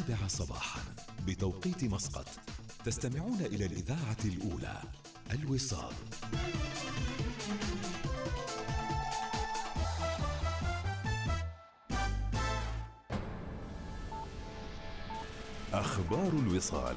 السابعة صباحا بتوقيت مسقط. تستمعون إلى الإذاعة الأولى الوصال. أخبار الوصال.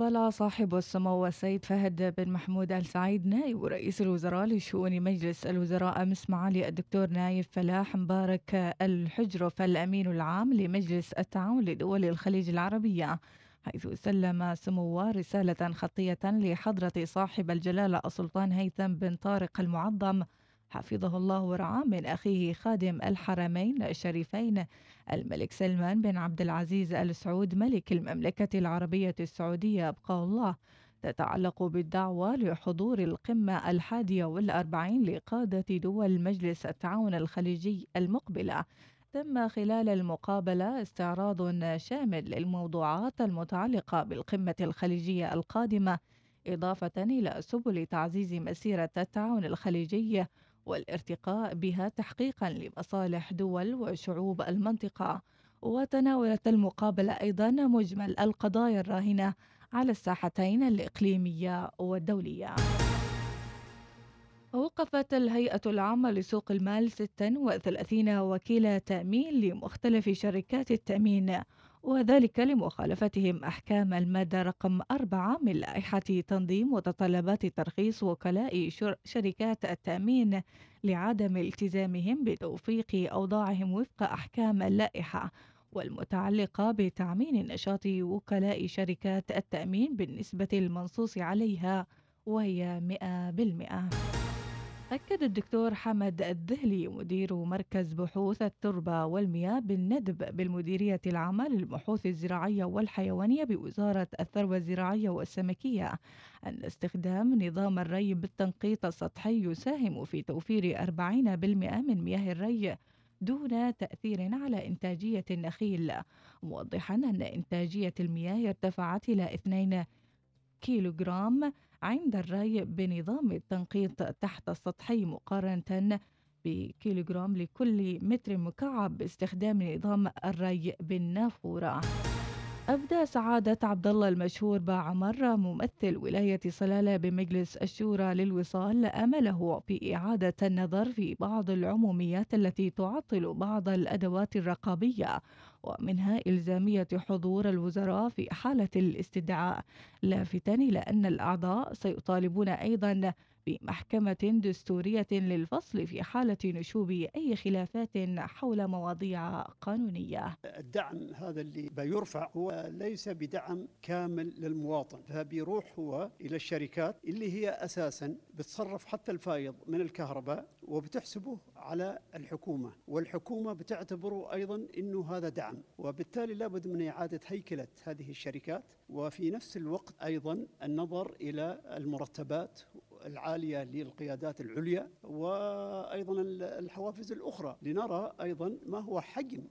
استقبل صاحب السمو السيد فهد بن محمود آل سعيد نائب رئيس الوزراء لشؤون مجلس الوزراء أمس معالي الدكتور نايف فلاح مبارك الحجرف الأمين العام لمجلس التعاون لدول الخليج العربية حيث سلم سموه رسالة خطية لحضرة صاحب الجلالة السلطان هيثم بن طارق المعظم حفظه الله ورعاه من أخيه خادم الحرمين الشريفين الملك سلمان بن عبد العزيز ال سعود ملك المملكة العربية السعودية أبقاه الله. تتعلق بالدعوة لحضور القمة الحادية والأربعين لقادة دول مجلس التعاون الخليجي المقبلة. تم خلال المقابلة استعراض شامل للموضوعات المتعلقة بالقمة الخليجية القادمة إضافة إلى سبل تعزيز مسيرة التعاون الخليجي والارتقاء بها تحقيقا لمصالح دول وشعوب المنطقة وتناولت المقابلة أيضا مجمل القضايا الراهنة على الساحتين الإقليمية والدولية. وقفت الهيئة العامة لسوق المال 36 وكيل تأمين لمختلف شركات التأمين وذلك لمخالفتهم أحكام المادة رقم أربعة من لائحة تنظيم متطلبات ترخيص وكلاء شركات التأمين لعدم التزامهم بتوفيق أوضاعهم وفق أحكام اللائحة والمتعلقة بتعمين نشاط وكلاء شركات التأمين بالنسبة المنصوص عليها وهي 100%. أكد الدكتور حمد الذهلي مدير مركز بحوث التربة والمياه بالندب بالمديرية العامة للبحوث الزراعية والحيوانية بوزارة الثروة الزراعية والسمكية أن استخدام نظام الري بالتنقيط السطحي يساهم في توفير 40% من مياه الري دون تأثير على إنتاجية النخيل موضحا أن إنتاجية المياه ارتفعت إلى 2 كيلوغرام عند الري بنظام التنقيط تحت السطحي مقارنة بكيلوغرام لكل متر مكعب باستخدام نظام الري بالنافورة. أبدى سعادة عبد الله المشهور باعمر ممثل ولاية صلالة بمجلس الشورى للوصال أمله في إعادة النظر في بعض العموميات التي تعطل بعض الأدوات الرقابية ومنها إلزامية حضور الوزراء في حالة الاستدعاء لافتا إلى أن الأعضاء سيطالبون أيضا بمحكمة دستورية للفصل في حالة نشوب أي خلافات حول مواضيع قانونية. الدعم هذا اللي بيرفع هو ليس بدعم كامل للمواطن فبيروح هو إلى الشركات اللي هي أساسا بتصرف حتى الفايض من الكهرباء وبتحسبه على الحكومة والحكومة بتعتبره أيضا أنه هذا دعم وبالتالي لابد من إعادة هيكلة هذه الشركات وفي نفس الوقت أيضا النظر إلى المرتبات العالية للقيادات العليا وأيضا الحوافز الأخرى لنرى أيضا ما هو حجم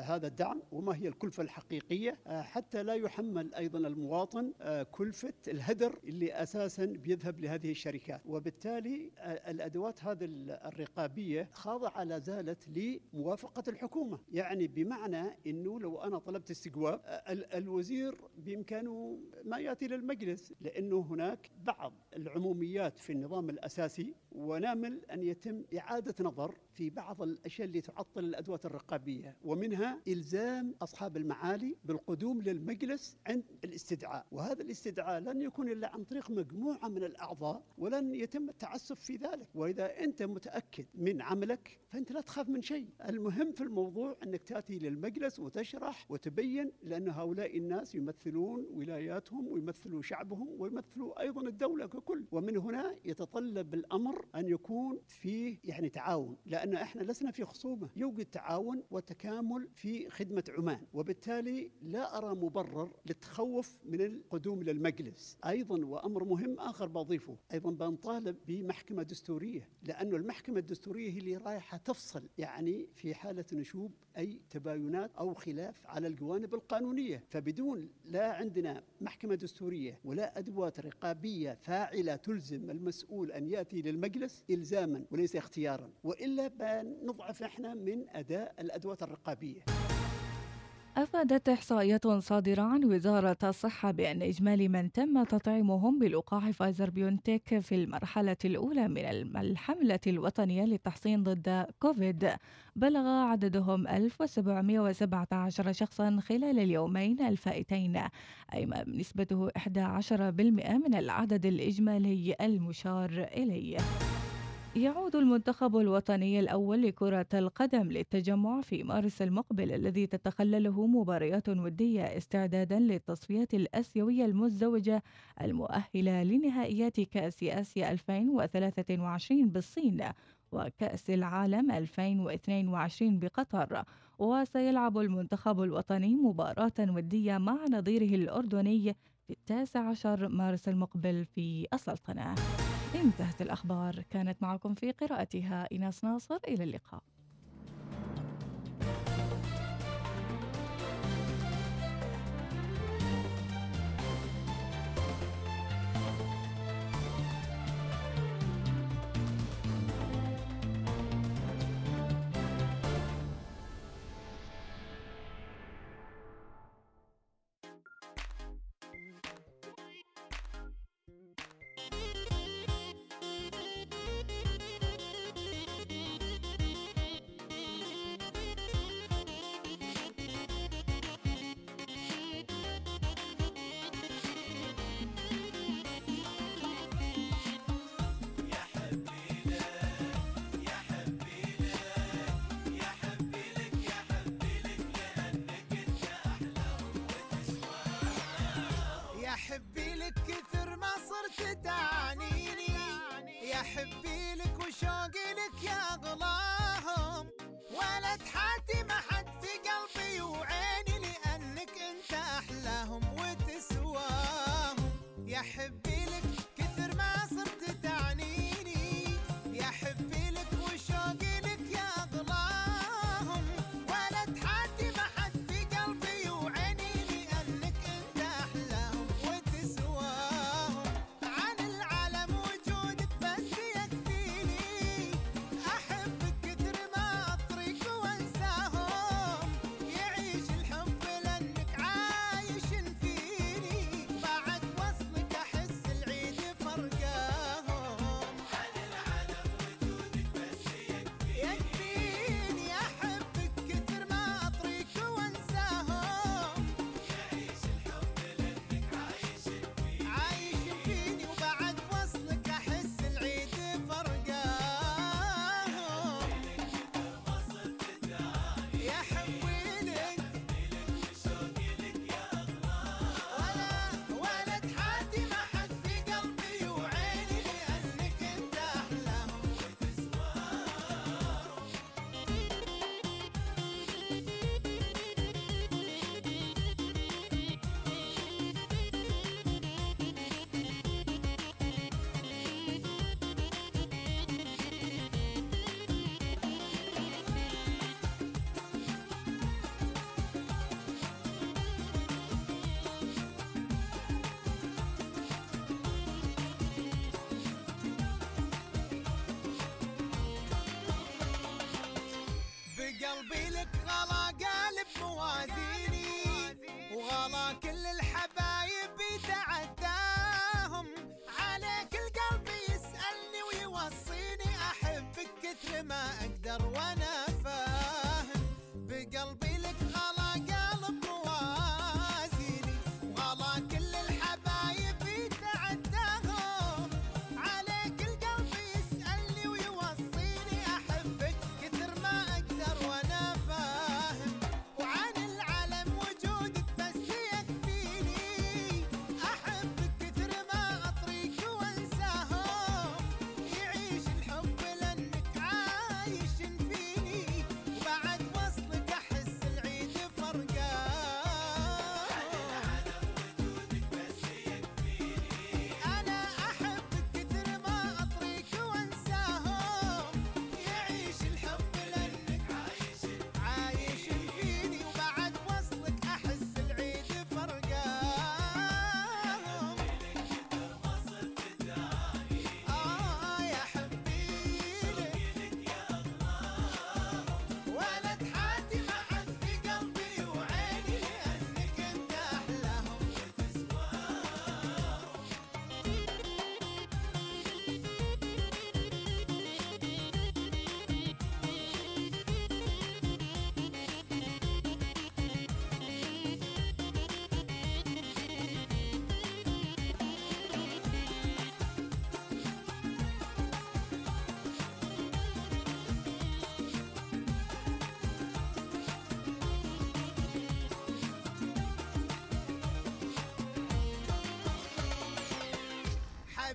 هذا الدعم وما هي الكلفة الحقيقية. آه حتى لا يحمل أيضا المواطن آه كلفة الهدر اللي أساسا بيذهب لهذه الشركات. وبالتالي آه الأدوات هذه الرقابية خاضعة لا زالت لموافقة الحكومة. يعني بمعنى أنه لو أنا طلبت استجواب آه الوزير بإمكانه ما يأتي للمجلس لأنه هناك بعض العموميات في النظام الأساسي ونامل أن يتم إعادة نظر في بعض الأشياء اللي تعطل الأدوات الرقابية ومنها إلزام أصحاب المعالي بالقدوم للمجلس عند الاستدعاء. وهذا الاستدعاء لن يكون إلا عن طريق مجموعة من الأعضاء ولن يتم التعسف في ذلك. وإذا أنت متأكد من عملك فأنت لا تخاف من شيء. المهم في الموضوع أنك تأتي للمجلس وتشرح وتبين لأن هؤلاء الناس يمثلون ولاياتهم ويمثلوا شعبهم ويمثلوا أيضا الدولة ككل. ومن هنا يتطلب الأمر أن يكون فيه يعني تعاون. لأن إحنا لسنا في خصومة. يوجد تعاون وتكامل في خدمة عمان. وبالتالي لا أرى مبرر للتخوف من القدوم إلى المجلس أيضا وأمر مهم آخر بضيفه. أيضا بنطالب بمحكمة دستورية. لأنه المحكمة الدستورية هي اللي رايحة تفصل يعني في حالة نشوب أي تباينات أو خلاف على الجوانب القانونية. فبدون لا عندنا محكمة دستورية ولا أدوات رقابية فاعلة تلزم المسؤول أن يأتي للمجلس الزاما وليس اختيارا. وإلا بنضعف إحنا من أداء الأدوات الرقابية. أفادت إحصائيات صادرة عن وزارة الصحة بأن إجمالي من تم تطعيمهم بلقاح فايزر بيونتيك في المرحلة الأولى من الحملة الوطنية للتحصين ضد كوفيد. بلغ عددهم 1717 شخصا خلال اليومين الفائتين أي ما نسبته 11% من العدد الإجمالي المشار إليه. يعود المنتخب الوطني الأول لكرة القدم للتجمع في مارس المقبل الذي تتخلله مباريات ودية استعدادا للتصفيات الآسيوية المزدوجة المؤهلة لنهائيات كأس آسيا 2023 بالصين وكأس العالم 2022 بقطر. وسيلعب المنتخب الوطني مباراة ودية مع نظيره الأردني في التاسع عشر مارس المقبل في السلطنة. انتهت الأخبار كانت معكم في قراءتها إيناس ناصر إلى اللقاء.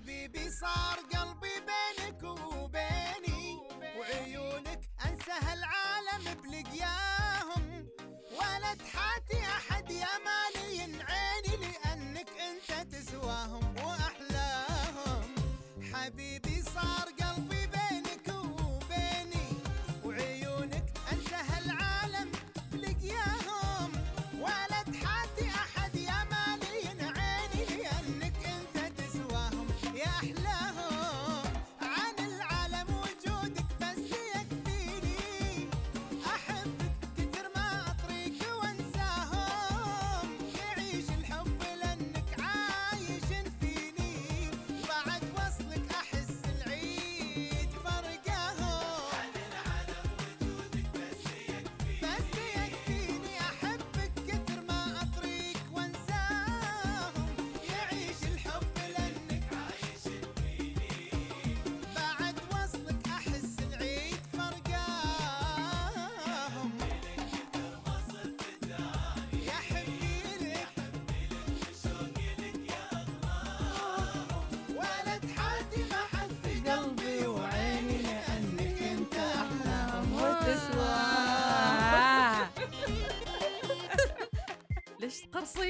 حبيبي صار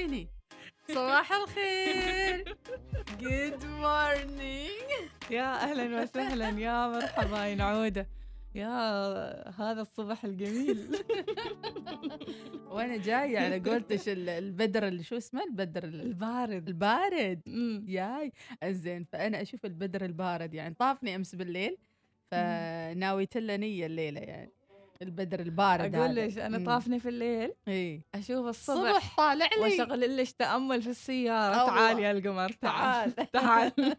تقرصيني صباح الخير. good morning يا أهلا وسهلا. يا مرحبا يا نعودة. يا هذا الصبح الجميل. وأنا جاية على قولتش ال- البدر اللي شو اسمه؟ البدر ال- البارد. البارد. ياي. زين فأنا أشوف البدر البارد يعني. طافني أمس بالليل فناويت له نية الليلة يعني. البدر البارد أقول. ليش؟ أنا. طافني في الليل إي. أشوف الصبح صبح طالع لي. وأشغل ليش تأمل في السيارة. الله. تعال يا القمر تعال. تعال.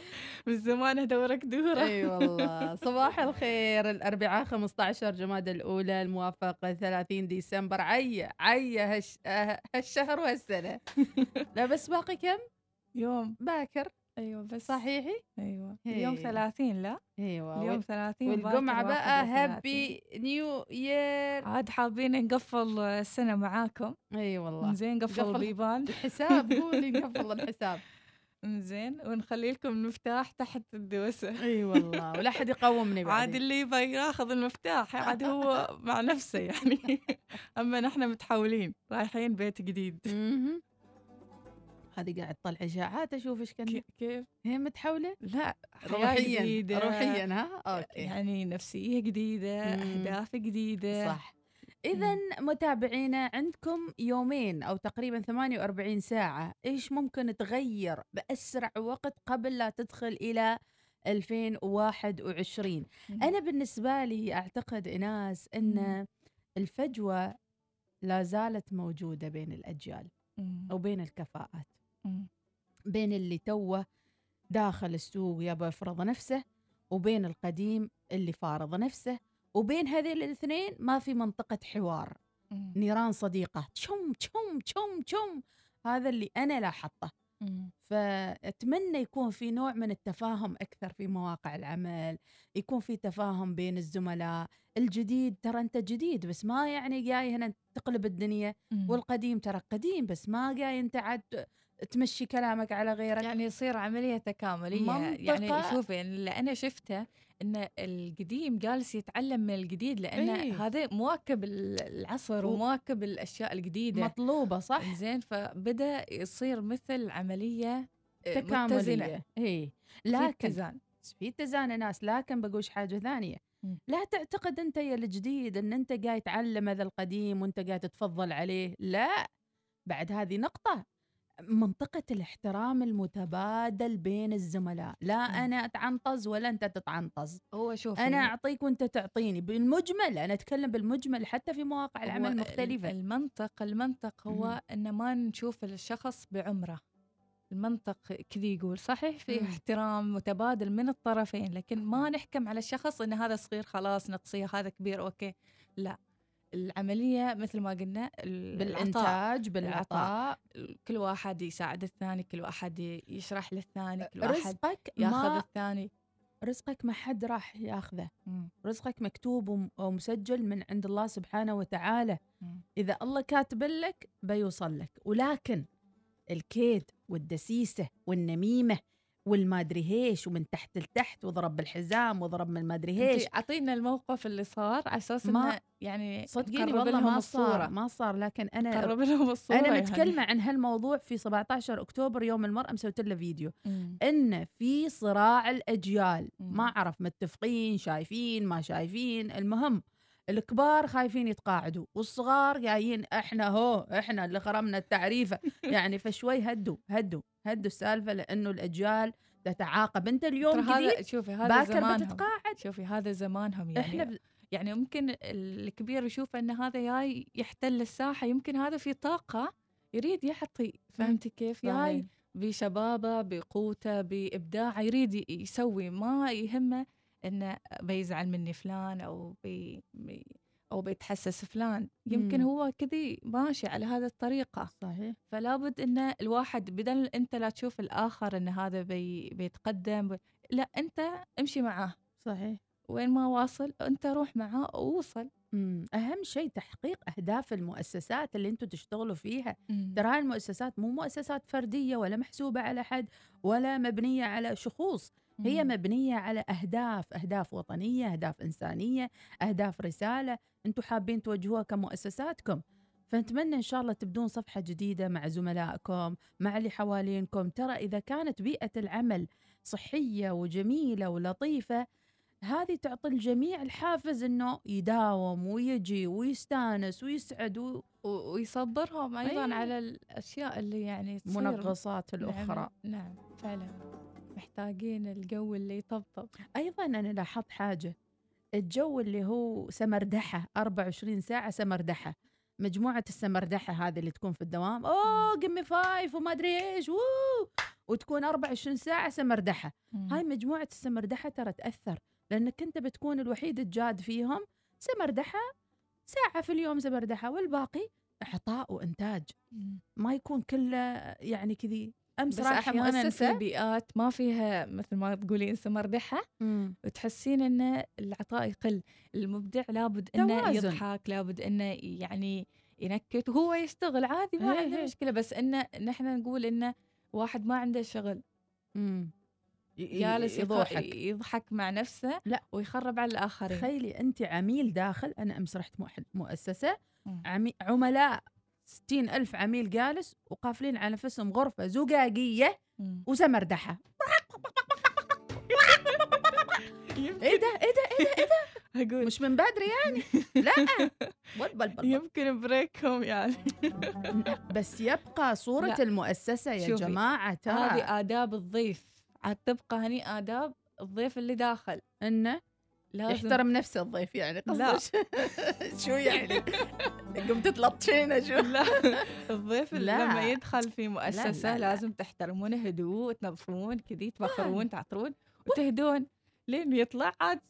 من زمان أدورك دورة. إي والله. صباح الخير الأربعاء 15 جماد الأولى الموافق 30 ديسمبر. عيا عيا هش... آه، هالشهر وهالسنة. لا بس باقي كم؟ يوم. باكر. أيوه بس صحيحي؟ أيوه. اليوم هي. 30 لا؟ أيوه اليوم وال- 30 والجمعة بقى 31. هابي نيو يير عاد حابين نقفل السنة معاكم. اي والله. زين قفل قفل. البيبان. الحساب قولي نقفل الحساب. زين ونخلي لكم المفتاح تحت الدوسة. إي والله ولا حد يقومني عاد بعد اللي يبغى ياخذ المفتاح عاد هو مع نفسه يعني. أما نحن متحولين رايحين بيت جديد. هذه قاعد تطلع إشاعات أشوف إيش كان كي- كيف؟ هي متحولة؟ لا روحيا جديدة. روحيا ها؟ أوكي. يعني نفسية جديدة مم. أهداف جديدة. صح. إذا متابعينا عندكم يومين أو تقريبا 48 ساعة. إيش ممكن تغير بأسرع وقت قبل لا تدخل إلى 2021 مم. أنا بالنسبة لي أعتقد إناس أن الفجوة لا زالت موجودة بين الأجيال مم. أو بين الكفاءات. بين اللي توه داخل السوق يبغى يفرض نفسه وبين القديم اللي فارض نفسه وبين هذين الاثنين ما في منطقة حوار مم. نيران صديقة تشم تشم تشم تشم هذا اللي أنا لاحظته. فأتمنى يكون في نوع من التفاهم أكثر في مواقع العمل يكون في تفاهم بين الزملاء الجديد ترى أنت جديد بس ما يعني جاي هنا تقلب الدنيا مم. والقديم ترى قديم بس ما جاي أنت عاد تمشي كلامك على غيرك. يعني يصير عملية تكاملية. يعني شوفي اللي أنا شفته إن القديم جالس يتعلم من الجديد لأن إيه. هذا مواكب ال- العصر ومواكب الأشياء الجديدة. مطلوبة صح؟ زين فبدأ يصير مثل عملية آه، تكاملية. في لكن اتزان. في اتزان ناس لكن بقولش حاجة ثانية. لا تعتقد أنت يا الجديد إن أنت قاعد تعلم هذا القديم وأنت قاعد تتفضل عليه؟ لا. بعد هذه نقطة. منطقة الاحترام المتبادل بين الزملاء. لا. أنا أتعنطز ولا أنت تتعنطز. هو شوف أنا أعطيك وأنت تعطيني. بالمجمل أنا أتكلم بالمجمل حتى في مواقع العمل ال- مختلفة المنطق المنطق هو. إن ما نشوف الشخص بعمره. المنطق كذي يقول صحيح في. احترام متبادل من الطرفين لكن ما نحكم على الشخص إن هذا صغير خلاص نقصيه هذا كبير أوكي. لا. العملية مثل ما قلنا. بالإنتاج بالعطاء كل واحد يساعد الثاني كل واحد يشرح للثاني كل واحد رزقك ياخذ ما الثاني رزقك ما حد راح ياخذه مم. رزقك مكتوب وم- ومسجل من عند الله سبحانه وتعالى مم. إذا الله كاتب لك بيوصل لك ولكن الكيد والدسيسة والنميمة والمادري هيش ومن تحت لتحت وضرب بالحزام وضرب من المادري هيش انت أعطينا الموقف اللي صار على أساس ما- إنه يعني صدقيني والله ما. صار ما صار لكن أنا قرب لهم الصورة أنا يعني. متكلمة عن هالموضوع في 17 أكتوبر يوم المرأة مسويت له فيديو مم. إن في صراع الأجيال مم. ما أعرف متفقين شايفين ما شايفين المهم الكبار خايفين يتقاعدوا والصغار جايين إحنا هو إحنا اللي خرمنا التعريفة. يعني فشوي هدوا هدوا هدوا السالفة لأنه الأجيال تتعاقب. أنت اليوم هذا شوفي هذا باكر زمانهم. بتتقاعد. شوفي هذا زمانهم يعني. إحنا ب... يعني ممكن الكبير يشوف إن هذا جاي يحتل الساحة يمكن هذا في طاقة يريد يعطي. فهمتي كيف؟ جاي. بشبابة بقوته بإبداعه يريد يسوي. ما يهمه إنه بيزعل مني فلان أو بي أو بيتحسس فلان. يمكن مم. هو كذي ماشي على هذه الطريقة. صحيح. فلا بد ان الواحد بدل أنت لا تشوف الآخر إن هذا بي بيتقدم لا أنت امشي معاه. صحيح. وين ما واصل أنت روح معاه ووصل. أهم شيء تحقيق أهداف المؤسسات اللي أنتم تشتغلوا فيها. ترى هاي المؤسسات مو مؤسسات فردية ولا محسوبة على حد ولا مبنية على شخوص. هي. مبنية على أهداف أهداف وطنية أهداف إنسانية أهداف رسالة أنتم حابين توجهوها كمؤسساتكم فنتمنى إن شاء الله تبدون صفحة جديدة مع زملائكم مع اللي حوالينكم ترى إذا كانت بيئة العمل صحية وجميلة ولطيفة هذه تعطي الجميع الحافز إنه يداوم ويجي ويستانس ويسعد و- ويصبرهم أيضا أي. على الأشياء اللي يعني تصير المنغصات الأخرى نعم, نعم فعلا محتاجين الجو اللي يطبطب. أيضا أنا لاحظت حاجة. الجو اللي هو سمردحة 24 ساعة سمردحة. مجموعة السمردحة هذه اللي تكون في الدوام أوه give me five وما أدري إيش وو وتكون 24 ساعة سمردحة. هاي مجموعة السمردحة ترى تأثر لأنك أنت بتكون الوحيد الجاد فيهم. سمردحة ساعة في اليوم سمردحة والباقي إعطاء وإنتاج. مم. ما يكون كله يعني كذي أحيانا في مؤسسة بيئات ما فيها مثل ما تقولين سمردحه مم. وتحسين إن العطاء يقل المبدع لابد إنه توازن. يضحك لابد إنه يعني ينكت وهو يشتغل عادي ما هي عنده هي. مشكلة بس انه نحن نقول انه واحد ما عنده شغل مم. ي- ي- جالس يضحك يضحك مع نفسه لا. ويخرب على الآخرين تخيلي أنت عميل داخل أنا أمس رحت مؤسسة عملاء ستين ألف عميل جالس وقافلين على نفسهم غرفة زقاقية مم. وسمردحة إيه ده؟ إيه ده؟ إيه ده؟ أقول. مش من بدري يعني؟ لا. بل بل بل بل. يمكن بريكهم يعني. بس يبقى صورة لا. المؤسسة يا شوفي، جماعة ترى هذه آداب الضيف. عاد تبقى هني آداب الضيف اللي داخل. إنه لازم. يحترم نفسه الضيف يعني لا. قصدك؟ شو يعني؟ قمت تلطشينه شو؟ لا. الضيف اللي لا. لما يدخل في مؤسسة لا، لا. لازم تحترمونه هدوء تنظفون كذي تبخرون تعطرون وتهدون لين يطلع عاد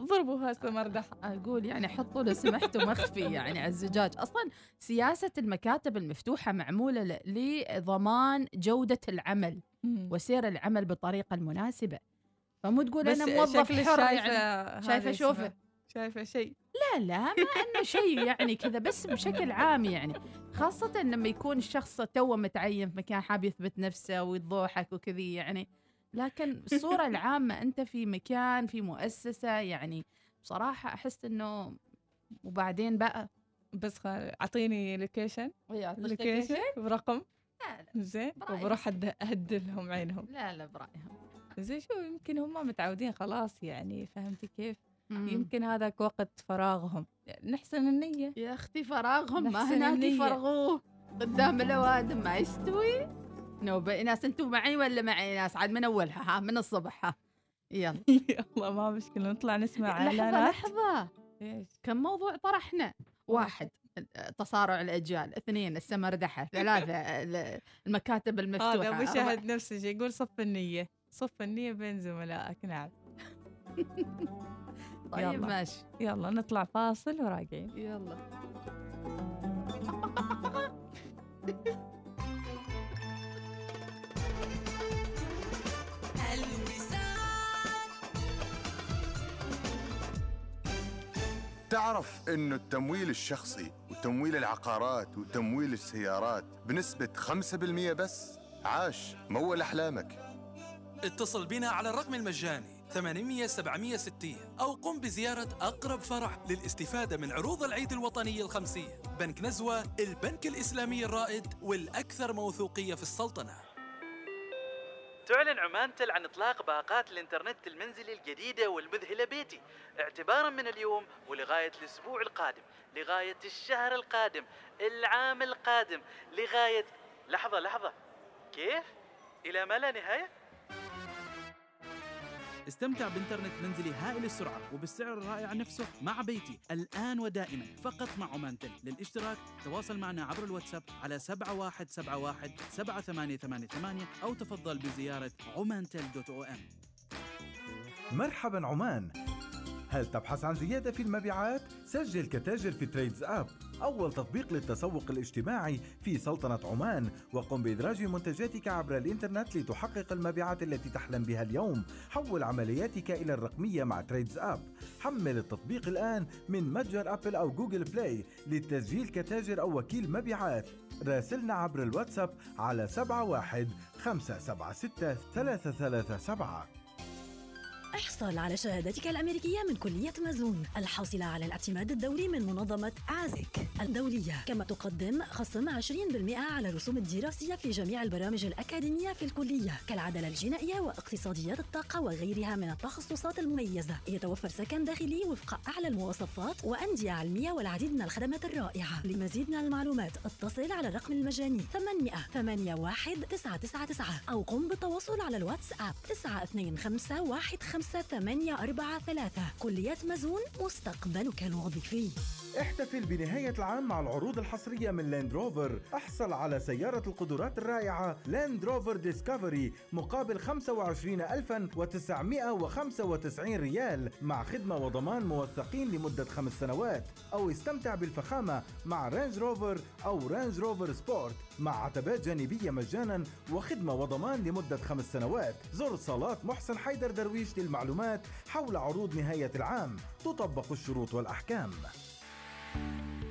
ضربوا هسه مردحة أقول يعني حطوا لو سمحتوا مخفي يعني على الزجاج. أصلا سياسة المكاتب المفتوحة معمولة لضمان جودة العمل وسير العمل بالطريقة المناسبة. فمو تقول أنا موظف حر شايفة يعني. شوفة. اسمه- شايفة شيء. لا لا ما إنه شيء يعني كذا بس بشكل عام يعني. خاصة لما يكون الشخص تو متعين في مكان حاب يثبت نفسه ويضحك وكذي يعني. لكن الصورة العامة أنت في مكان في مؤسسة يعني بصراحة أحس إنه وبعدين بقى. بس أعطيني location location برقم. لا لا زين. وبروح أهدلهم عينهم. لا لا برأيهم. زين شو يمكن هم متعودين خلاص يعني فهمتي كيف؟ مم. يمكن هذاك وقت فراغهم. نحسن النية. يا أختي فراغهم ما هناك. يفرغوه. قدام الأوادم ما يستوي. نوبة ناس أنتم معي ولا معي ناس؟ عاد من أولها ها من الصبح ها. يلا. يلا ما مشكلة نطلع نسمع لحظة لحظة. إيش؟ كم موضوع طرحنا؟ واحد تصارع الأجيال. اثنين السمردحة ثلاثة ال- المكاتب المفتوحة. هذا. مشاهد نفس الشيء يقول صف النية. صف النية بين زملائك نعم. طيب يلا. ماشي. يلا نطلع فاصل وراجعين. يلا. تعرف إنه التمويل الشخصي وتمويل العقارات وتمويل السيارات بنسبة 5% بس عاش مول احلامك اتصل بنا على الرقم المجاني 800 760 أو قم بزيارة أقرب فرع للاستفادة من عروض العيد الوطني الخمسية. بنك نزوة البنك الإسلامي الرائد والأكثر موثوقية في السلطنة. تعلن عمان تل عن إطلاق باقات الإنترنت المنزلي الجديدة والمذهلة بيتي. اعتبارا من اليوم ولغاية الأسبوع القادم. لغاية الشهر القادم. العام القادم. لغاية لحظة لحظة. كيف؟ إلى ما لا نهاية؟ استمتع بإنترنت منزلي هائل السرعة وبالسعر الرائع نفسه مع بيتي. الآن ودائما فقط مع عمان تل للاشتراك تواصل معنا عبر الواتساب على 7171 7888 أو تفضل بزيارة عمانتل dot om. مرحبا عمان. هل تبحث عن زيادة في المبيعات؟ سجل كتاجر في تريدز أب. أول تطبيق للتسوق الاجتماعي في سلطنة عمان وقم بإدراج منتجاتك عبر الإنترنت لتحقق المبيعات التي تحلم بها اليوم. حول عملياتك إلى الرقمية مع تريدز أب حمل التطبيق الآن من متجر أبل أو جوجل بلاي للتسجيل كتاجر أو وكيل مبيعات. راسلنا عبر الواتساب على 71 576 337 أحصل على شهادتك الأمريكية من كلية مازون الحاصلة على الاعتماد الدولي من منظمة عازك الدولية. كما تقدم خصم 20% على الرسوم الدراسية في جميع البرامج الأكاديمية في الكلية كالعدالة الجنائية واقتصاديات الطاقة وغيرها من التخصصات المميزة. يتوفر سكن داخلي وفق أعلى المواصفات وأندية علمية والعديد من الخدمات الرائعة. لمزيد من المعلومات اتصل على الرقم المجاني 800 81 999 أو قم بالتواصل على الواتساب 925 5843 كلية مزون مستقبلك الوظيفي احتفل بنهاية العام مع العروض الحصرية من لاند روفر احصل على سيارة القدرات الرائعة لاند روفر ديسكفري مقابل 25995 ريال مع خدمة وضمان موثقين لمدة خمس سنوات. أو استمتع بالفخامة مع رانج روفر أو رانج روفر سبورت مع عتبات جانبية مجانا وخدمة وضمان لمدة خمس سنوات. زر صالات محسن حيدر درويش للمعلومات. حول عروض نهاية العام تطبق الشروط والأحكام.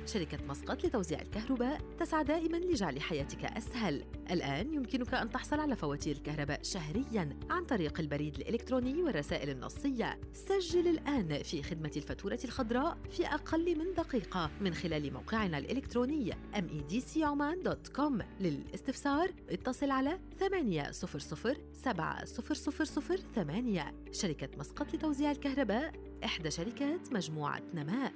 شركة مسقط لتوزيع الكهرباء تسعى دائما لجعل حياتك أسهل. الآن يمكنك أن تحصل على فواتير الكهرباء شهريا عن طريق البريد الإلكتروني والرسائل النصية. سجل الآن في خدمة الفاتورة الخضراء في أقل من دقيقة من خلال موقعنا الإلكتروني medcoman.com للاستفسار اتصل على 800 7008 شركة مسقط لتوزيع الكهرباء إحدى شركات مجموعة نماء.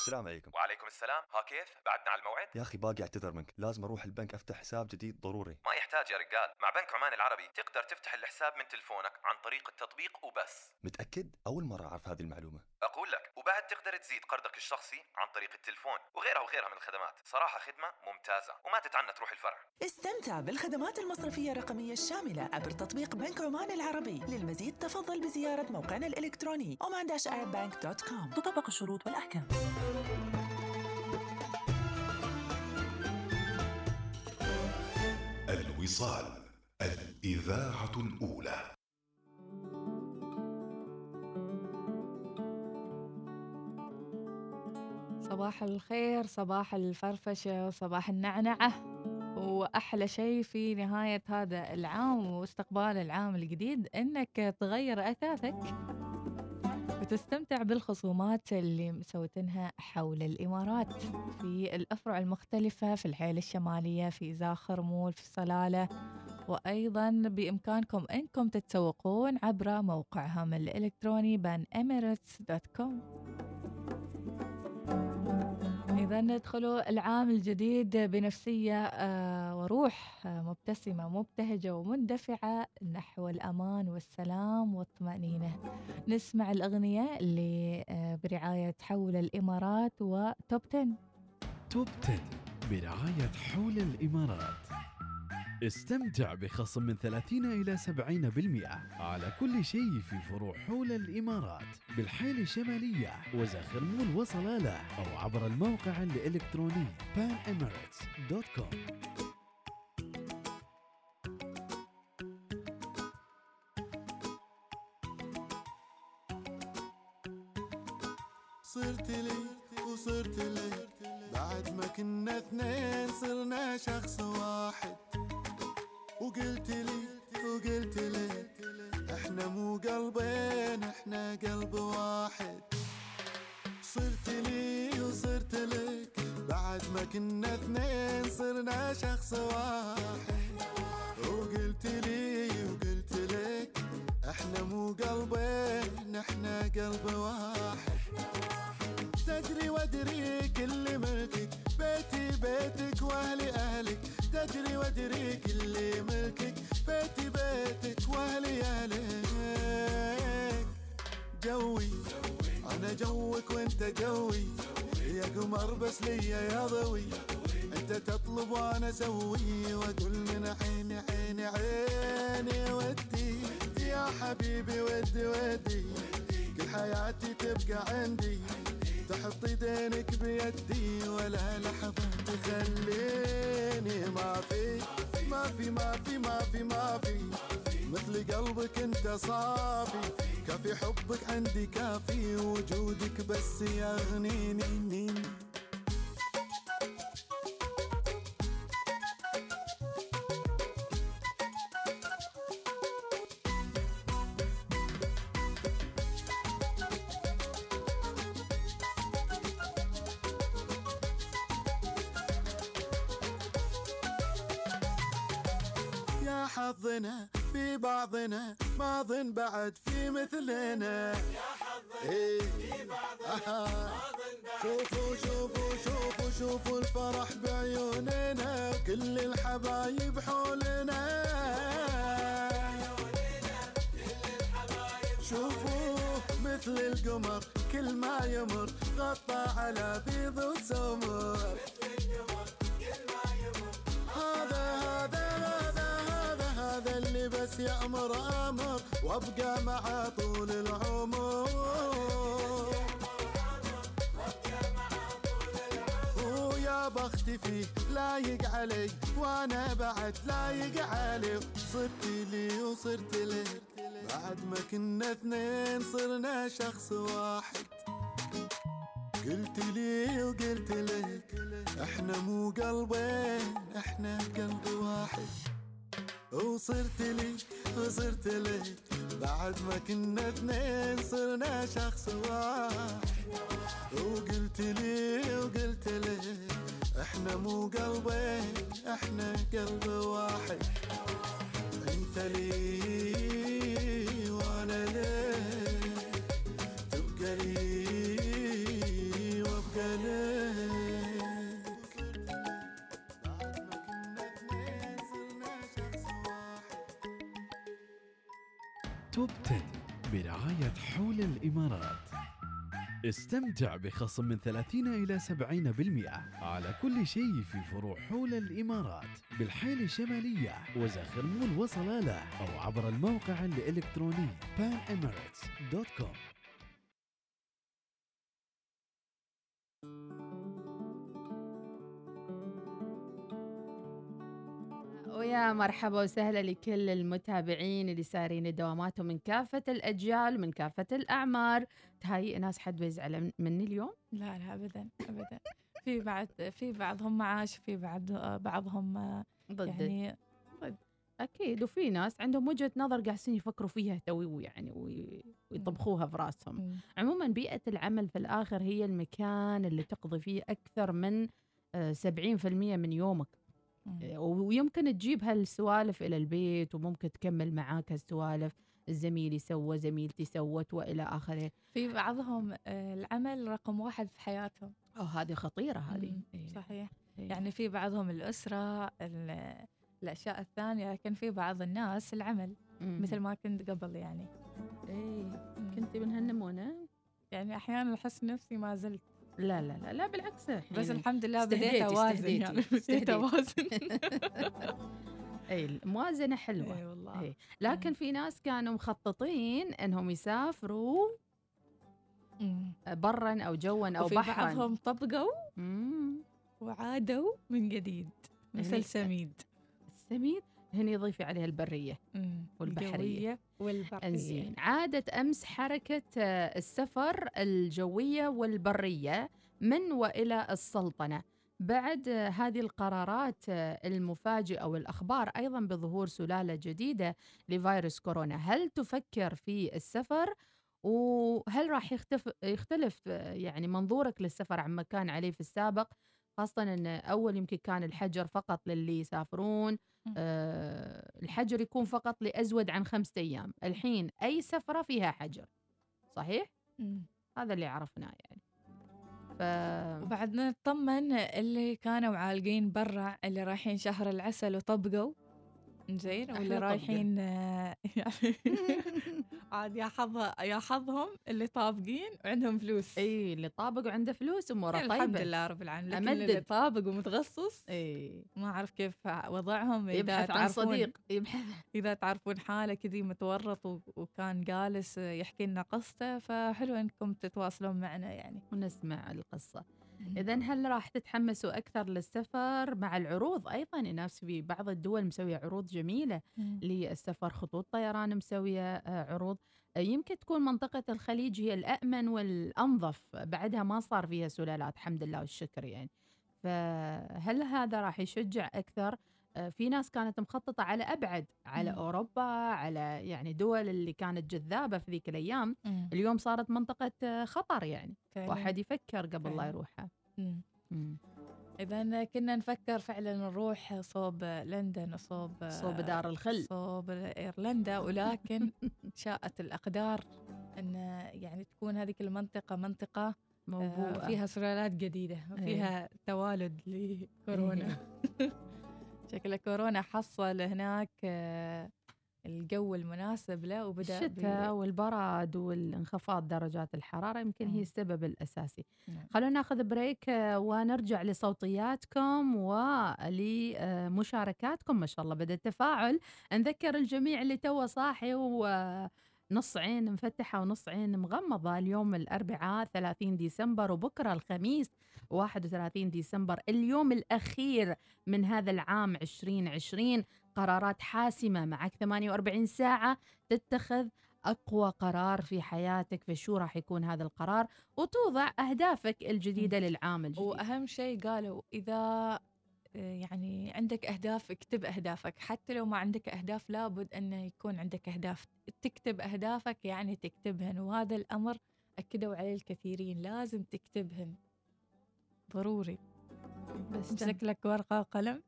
السلام عليكم. وعليكم السلام. ها كيف؟ بعدنا على الموعد؟ يا أخي باقي اعتذر منك. لازم أروح البنك أفتح حساب جديد ضروري. ما يحتاج يا رجال. مع بنك عمان العربي تقدر تفتح الحساب من تلفونك عن طريق التطبيق وبس. متأكد؟ أول مرة أعرف هذه المعلومة. أقول لك وبعد تقدر تزيد قرضك الشخصي عن طريق التلفون وغيرها وغيرها من الخدمات. صراحة خدمة ممتازة وما تتعنى تروح الفرع. استمتع بالخدمات المصرفية الرقمية الشاملة عبر تطبيق بنك عمان العربي. للمزيد تفضل بزيارة موقعنا الإلكتروني oman-arabbank.com تطبق الشروط والأحكام. الوصال الإذاعة الأولى. صباح الخير صباح الفرفشة صباح النعنعة وأحلى شيء في نهاية هذا العام واستقبال العام الجديد إنك تغير أثاثك وتستمتع بالخصومات اللي مسوتنها حول الإمارات. في الأفرع المختلفة في الحيل الشمالية في زاخر مول في صلالة. وأيضا بإمكانكم أنكم تتسوقون عبر موقعهم الإلكتروني بان دوت كوم. إذا ندخلوا العام الجديد بنفسية آه، وروح آه، مبتسمة مبتهجة ومندفعة نحو الأمان والسلام والطمأنينة. نسمع الأغنية اللي آه، برعاية حول الإمارات وتوب 10 توب 10 برعاية حول الإمارات. استمتع بخصم من 30 إلى 70% على كل شيء في فروع حول الإمارات بالحيل الشمالية وزاخر مول وصلالة أو عبر الموقع الإلكتروني panemirates.com صرت لي وصرت لي بعد ما كنا اثنين صرنا شخص واحد. وقلت لي وقلت لك إحنا مو قلبين إحنا قلب واحد. صرت لي وصرت لك بعد ما كنا اثنين صرنا شخص واحد. وقلت لي وقلت لك إحنا مو قلبين إحنا قلب واحد. جوك وانت جوي. يا قمر بس ليا يا ضوي. انت تطلب وأنا أسوي. واقول من عيني عيني عيني ودي. يا حبيبي ودي ودي. كل حياتي تبقى عندي. تحط ايدينك بيدي. ولا لحظة تخليني ما في. ما في ما في ما في ما في. مثل قلبك انت صافي. كافي حبك عندي كافي وجودك بس يغنيني لايق عليه صرت لي وصرت له بعد ما كنا اثنين صرنا شخص واحد. قلت لي وقلت لك إحنا مو قلبين إحنا قلب واحد. وصرت لي وصرت لك بعد ما كنا اثنين صرنا شخص واحد. وقلت لي وقلت لك إحنا مو قلبين إحنا قلب واحد. انت لي وأنا لك تبقى لي وابقى لك توب 10 برعاية حول الإمارات. استمتع بخصم من 30 إلى 70% على كل شيء في فروع حول الإمارات بالحيل الشمالية وزخر مول وصلالة أو عبر الموقع الإلكتروني panemirates.com ويا مرحبا وسهلا لكل المتابعين اللي سارين دواماتهم من كافة الأجيال من كافة الأعمار. تهيئ ناس حد بيزعل مني اليوم؟ لا لا ابدا ابدا. في بعد في بعضهم معاش في بعد بعضهم ضد. يعني ضد. أكيد وفي ناس عندهم وجهة نظر قاعدين يفكروا فيها توي يعني وي- ويطبخوها في راسهم. عموما بيئة العمل في الآخر هي المكان اللي تقضي فيه أكثر من آه، 70% من يومك. آه، ويمكن تجيب هالسوالف إلى البيت وممكن تكمل معاك هالسوالف زميلي سوى زميلتي سوت وإلى آخره. في بعضهم آه، العمل رقم واحد في حياتهم. أو هذه خطيرة هذه. إيه. صحيح. إيه. يعني في بعضهم الأسرة ال- الأشياء الثانية لكن في بعض الناس العمل مم. مثل ما كنت قبل يعني. إيه. كنتي من هالنمونة؟ يعني أحيانا أحس نفسي ما زلت. لا لا لا لا بالعكس. بس الحين الحمد لله بديت استهديتي- يعني. بديت. أوازن. إي الموازنة حلوة. إي والله. إيه. لكن في ناس كانوا مخططين إنهم يسافروا برا أو جوا أو وفي بحرا. بعضهم طبقوا. وعادوا من جديد مثل يعني سميد. السميد هنا يضيفي عليها البرية. والبحرية. والبرية انزين عادت أمس حركة آه، السفر الجوية والبرية من وإلى السلطنة. بعد آه، هذه القرارات آه، المفاجئة والأخبار أيضا بظهور سلالة جديدة لفيروس كورونا. هل تفكر في السفر؟ وهل راح يختف يختلف يعني منظورك للسفر عما كان عليه في السابق؟ خاصة أن أول يمكن كان الحجر فقط للي يسافرون آه الحجر يكون فقط لأزود عن خمسة أيام الحين أي سفرة فيها حجر صحيح؟ مم. هذا اللي عرفناه يعني ف... وبعد نطمن اللي كانوا عالقين برا اللي رايحين شهر العسل وطبقوا زين واللي رايحين آه، يعني عاد يا حظ يا حظهم اللي طابقين وعندهم فلوس. إي اللي طابق وعنده فلوس اموره طيبه الحمد لله رب العالمين لكن اللي امدد طابق ومتغصص إي ما أعرف كيف وضعهم إذا يبحث عن تعرفون صديق يبحث. إذا تعرفون حالة كذي متورط وكان جالس يحكي لنا قصته فحلو إنكم تتواصلون معنا يعني. ونسمع القصة. اذا هل راح تتحمسوا أكثر للسفر مع العروض؟ أيضا الناس في بعض الدول مسوية عروض جميلة مم. للسفر خطوط طيران مسوية آه، عروض. آه، يمكن تكون منطقة الخليج هي الامن والأنظف بعدها ما صار فيها سلالات الحمد لله والشكر يعني. فهل هذا راح يشجع أكثر؟ آه، في ناس كانت مخططة على أبعد على مم. أوروبا على يعني دول اللي كانت جذابة في ذيك الأيام مم. اليوم صارت منطقة آه، خطر يعني فعلاً. واحد يفكر قبل لا فعلاً. يروحها مم. مم. إذا كنا نفكر فعلا نروح صوب لندن وصوب صوب دار الخل. صوب إيرلندا ولكن شاءت الأقدار أن يعني تكون هذه المنطقة منطقة آه، موبوءة. فيها سلالات جديدة وفيها توالد لكورونا شكل كورونا حصل هناك آه، الجو المناسب له وبدأ ب- الشتاء والبرد والانخفاض درجات الحرارة يمكن هي مم. السبب الأساسي نعم. خلونا ناخذ بريك آه، ونرجع لصوتياتكم ولمشاركاتكم ما شاء الله بدأ التفاعل نذكر الجميع اللي تو صاحي ونص عين مفتحة ونص عين مغمضة اليوم الأربعاء 30 ديسمبر وبكرة الخميس 31 ديسمبر اليوم الأخير من هذا العام 2020 قرارات حاسمة معك 48 ساعة تتخذ أقوى قرار في حياتك فشو راح يكون هذا القرار؟ وتوضع أهدافك الجديدة للعام الجديد. وأهم شيء قالوا آه، يعني عندك أهداف اكتب أهدافك. حتى لو ما عندك أهداف لابد انه يكون عندك أهداف. تكتب أهدافك يعني تكتبهن وهذا الأمر اكدوا عليه الكثيرين لازم تكتبهن. ضروري. بس امسك لك ورقة وقلم.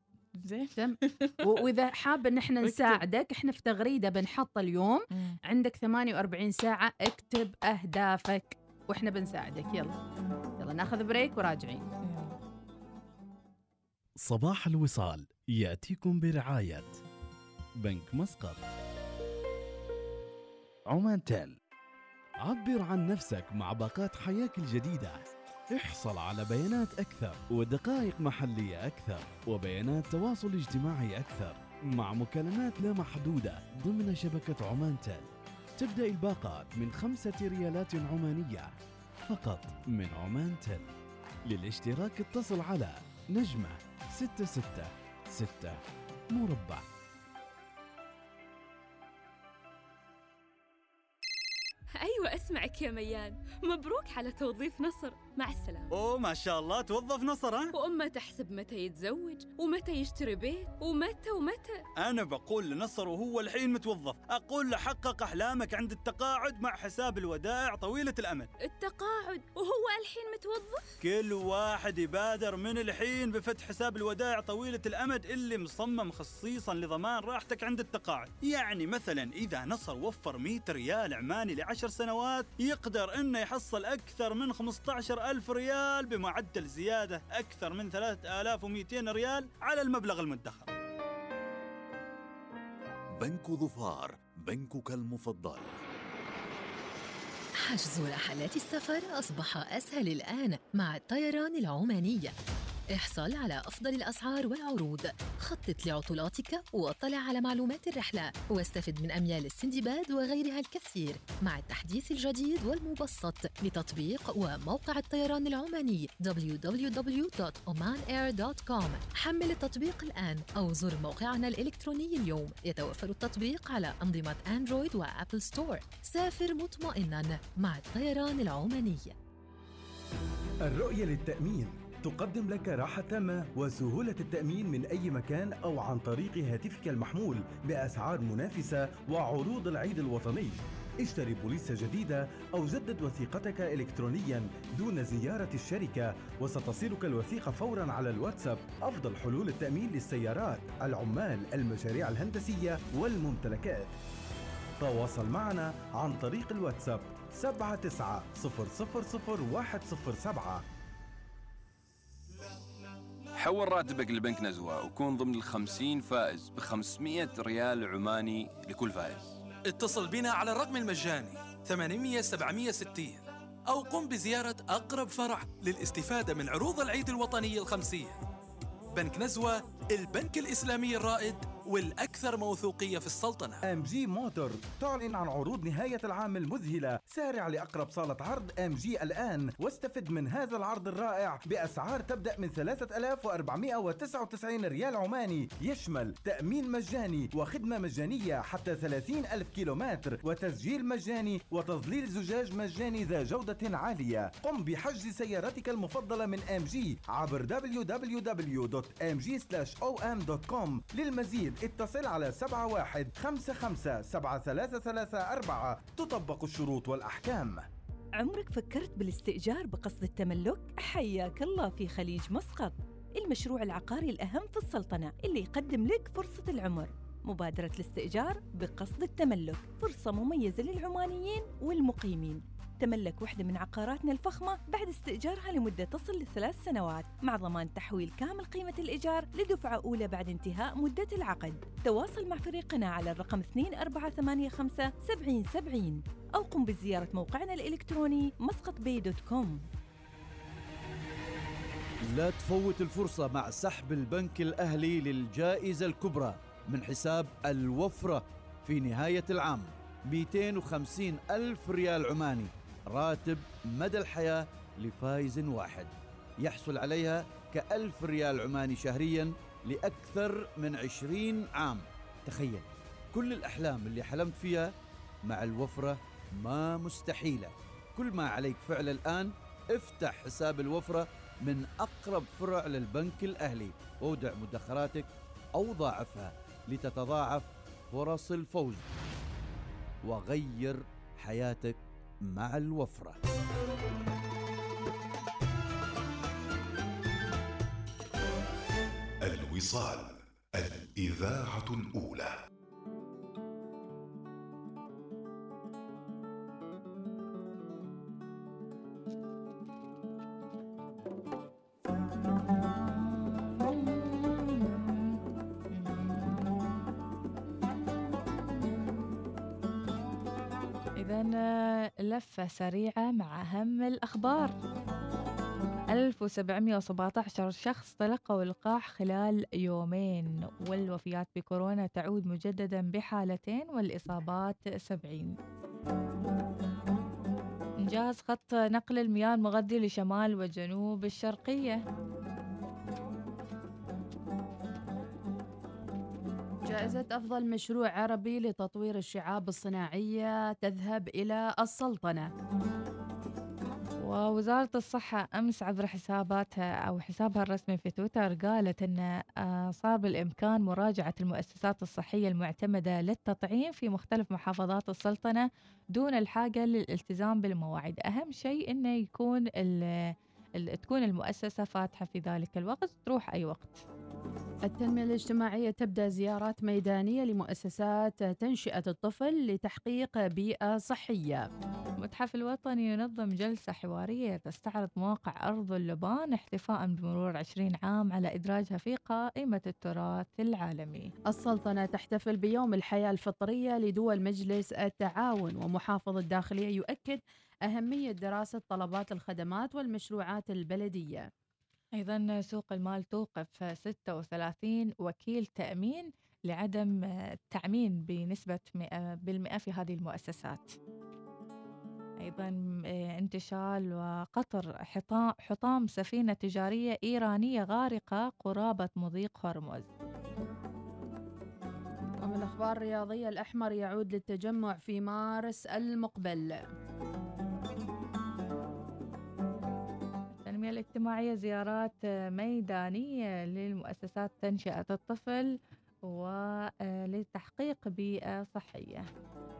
زين. وإذا حاب إن إحنا. نساعدك إحنا في تغريدة بنحط اليوم. مم. عندك 48 ساعة اكتب أهدافك وإحنا بنساعدك. يلا. يلا ناخذ بريك وراجعين. صباح الوصال يأتيكم برعاية بنك مسقط. عمان تيل. عبر عن نفسك مع باقات حياك الجديدة. احصل على بيانات أكثر ودقائق محلية أكثر وبيانات تواصل اجتماعي أكثر مع مكالمات لا محدودة ضمن شبكة عمان تيل. تبدأ الباقات من خمسة ريالات عمانية فقط من عمان تيل. للاشتراك اتصل على نجمة ستة ستة ستة. مربع أيوة أسمعك يا ميان. مبروك على توظيف نصر. مع السلامة. أوه ما شاء الله توظف نصر ها؟ وأما تحسب متى يتزوج ومتى يشتري بيت ومتى ومتى. أنا بقول لنصر وهو الحين متوظف. أقول له حقق أحلامك عند التقاعد مع حساب الودائع طويلة الامد التقاعد؟ وهو الحين متوظف؟ كل واحد يبادر من الحين بفتح حساب الودائع طويلة الأمد اللي مصمم خصيصا لضمان راحتك عند التقاعد. يعني مثلا إذا نصر وفر 100 ريال عماني لعشر سنوات يقدر إنه يحصل أكثر من 15 ألف ريال بمعدل زيادة أكثر من 3200 ريال على المبلغ المدخر. بنك ظفار بنكك المفضل. حجز رحلات السفر أصبح أسهل الآن مع الطيران العمانية احصل على أفضل الأسعار والعروض. خطط لعطلاتك واطلع على معلومات الرحلة واستفد من أميال السندباد وغيرها الكثير. مع التحديث الجديد والمبسط لتطبيق وموقع الطيران العماني www.omanair.com حمل التطبيق الآن أو زر موقعنا الإلكتروني اليوم. يتوفر التطبيق على أنظمة أندرويد وأبل ستور سافر مطمئنا مع الطيران العماني. الرؤية للتأمين. تقدم لك راحة تامة وسهولة التأمين من أي مكان أو عن طريق هاتفك المحمول بأسعار منافسة وعروض العيد الوطني. اشتري بوليسة جديدة أو جدد وثيقتك إلكترونيا دون زيارة الشركة وستصلك الوثيقة فورا على الواتساب. أفضل حلول التأمين للسيارات العمال المشاريع الهندسية والممتلكات. تواصل معنا عن طريق الواتساب 79000107 حول راتبك لبنك نزوة وكون ضمن الخمسين فائز ب 500 ريال عماني لكل فائز. اتصل بنا على الرقم المجاني 800 760 أو قم بزيارة أقرب فرع للاستفادة من عروض العيد الوطني الخمسية. بنك نزوة البنك الإسلامي الرائد والأكثر موثوقية في السلطنة. ام جي موتور تعلن عن عروض نهاية العام المذهلة. سارع لأقرب صالة عرض ام جي الآن. واستفد من هذا العرض الرائع بأسعار تبدأ من 3499 ريال عماني. يشمل تأمين مجاني وخدمة مجانية حتى 30 ألف كيلومتر وتسجيل مجاني وتظليل زجاج مجاني ذا جودة عالية. قم بحجز سيارتك المفضلة من ام جي عبر www.mg.om.com للمزيد. اتصل على 71 55 7334 تطبق الشروط والأحكام. عمرك فكرت بالاستئجار بقصد التملك؟ حياك الله في خليج مسقط. المشروع العقاري الأهم في السلطنة اللي يقدم لك فرصة العمر. مبادرة الاستئجار بقصد التملك. فرصة مميزة للعمانيين والمقيمين. تملك واحدة من عقاراتنا الفخمة بعد استئجارها لمدة تصل لثلاث سنوات مع ضمان تحويل كامل قيمة الإيجار لدفعة أولى بعد انتهاء مدة العقد. تواصل مع فريقنا على الرقم 2485 7070 أو قم بزيارة موقعنا الإلكتروني مسقط بي dot com. لا تفوت الفرصة مع سحب البنك الأهلي للجائزة الكبرى من حساب الوفرة في نهاية العام. 250 ألف ريال عماني. راتب مدى الحياة لفائز واحد. يحصل عليها كألف ريال عماني شهريا لأكثر من عشرين عام. تخيل كل الأحلام اللي حلمت فيها مع الوفرة ما مستحيلة. كل ما عليك فعل الآن افتح حساب الوفرة من أقرب فرع للبنك الأهلي. وودع مدخراتك أو ضاعفها لتتضاعف فرص الفوز. وغير حياتك مع الوفرة. الوصال الإذاعة الأولى. لفة سريعة مع أهم الأخبار. 1717 شخص تلقوا اللقاح خلال يومين والوفيات بكورونا تعود مجددا بحالتين والإصابات 70 إنجاز خط نقل المياه المغذي لشمال وجنوب الشرقية. جائزة أفضل مشروع عربي لتطوير الشعاب الصناعية تذهب إلى السلطنة. ووزارة الصحة أمس عبر حساباتها أو حسابها الرسمي في تويتر قالت أن آه، صار بالإمكان مراجعة المؤسسات الصحية المعتمدة للتطعيم في مختلف محافظات السلطنة دون الحاجة للالتزام بالمواعيد. أهم شيء أنه يكون تكون المؤسسة فاتحة في ذلك الوقت تروح أي وقت. التنمية الاجتماعية تبدأ زيارات ميدانية لمؤسسات تنشئة الطفل لتحقيق بيئة صحية. المتحف الوطني ينظم جلسة حوارية تستعرض مواقع أرض اللبان احتفاء بمرور 20 عام على إدراجها في قائمة التراث العالمي. السلطنة تحتفل بيوم الحياة الفطرية لدول مجلس التعاون ومحافظ الداخلية يؤكد أهمية دراسة طلبات الخدمات والمشروعات البلدية. أيضا سوق المال توقف 36 وكيل تأمين لعدم التعمين بنسبة 100 بالمئة في هذه المؤسسات. أيضا آه، انتشال وقطر حطام سفينة تجارية إيرانية غارقة قرابة مضيق هرمز. ومن الأخبار الرياضية الأحمر يعود للتجمع في مارس المقبل. التنمية الاجتماعية زيارات آه، ميدانية للمؤسسات تنشئة الطفل ولتحقيق آه، بيئة صحية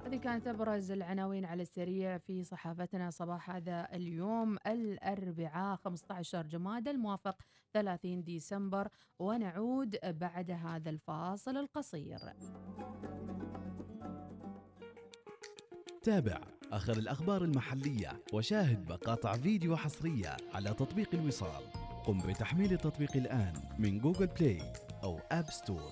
هذه كانت أبرز العناوين على السريع في صحافتنا صباح هذا اليوم. الأربعاء 15 جماد الموافق 30 ديسمبر ونعود بعد هذا الفاصل القصير. تابع. آخر الأخبار المحلية وشاهد مقاطع فيديو حصرية على تطبيق الوصال. قم بتحميل التطبيق الآن من جوجل بلاي أو آب ستور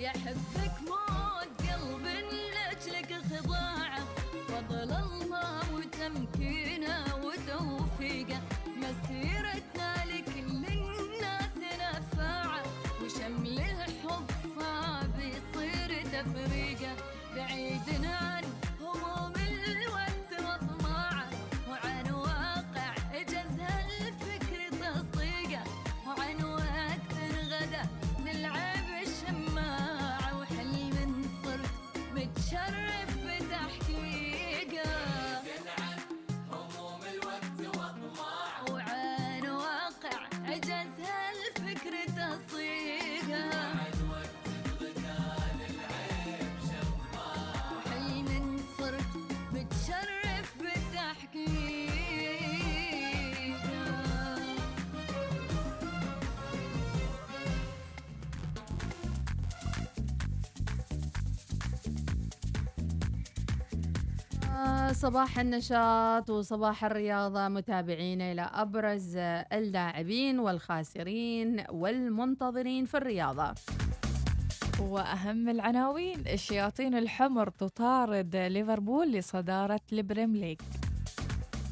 يا حبيبي وصباح النشاط وصباح الرياضة متابعينا إلى أبرز اللاعبين والخاسرين والمنتظرين في الرياضة. وأهم العناوين الشياطين الحمر تطارد ليفربول لصدارة ال Premier League.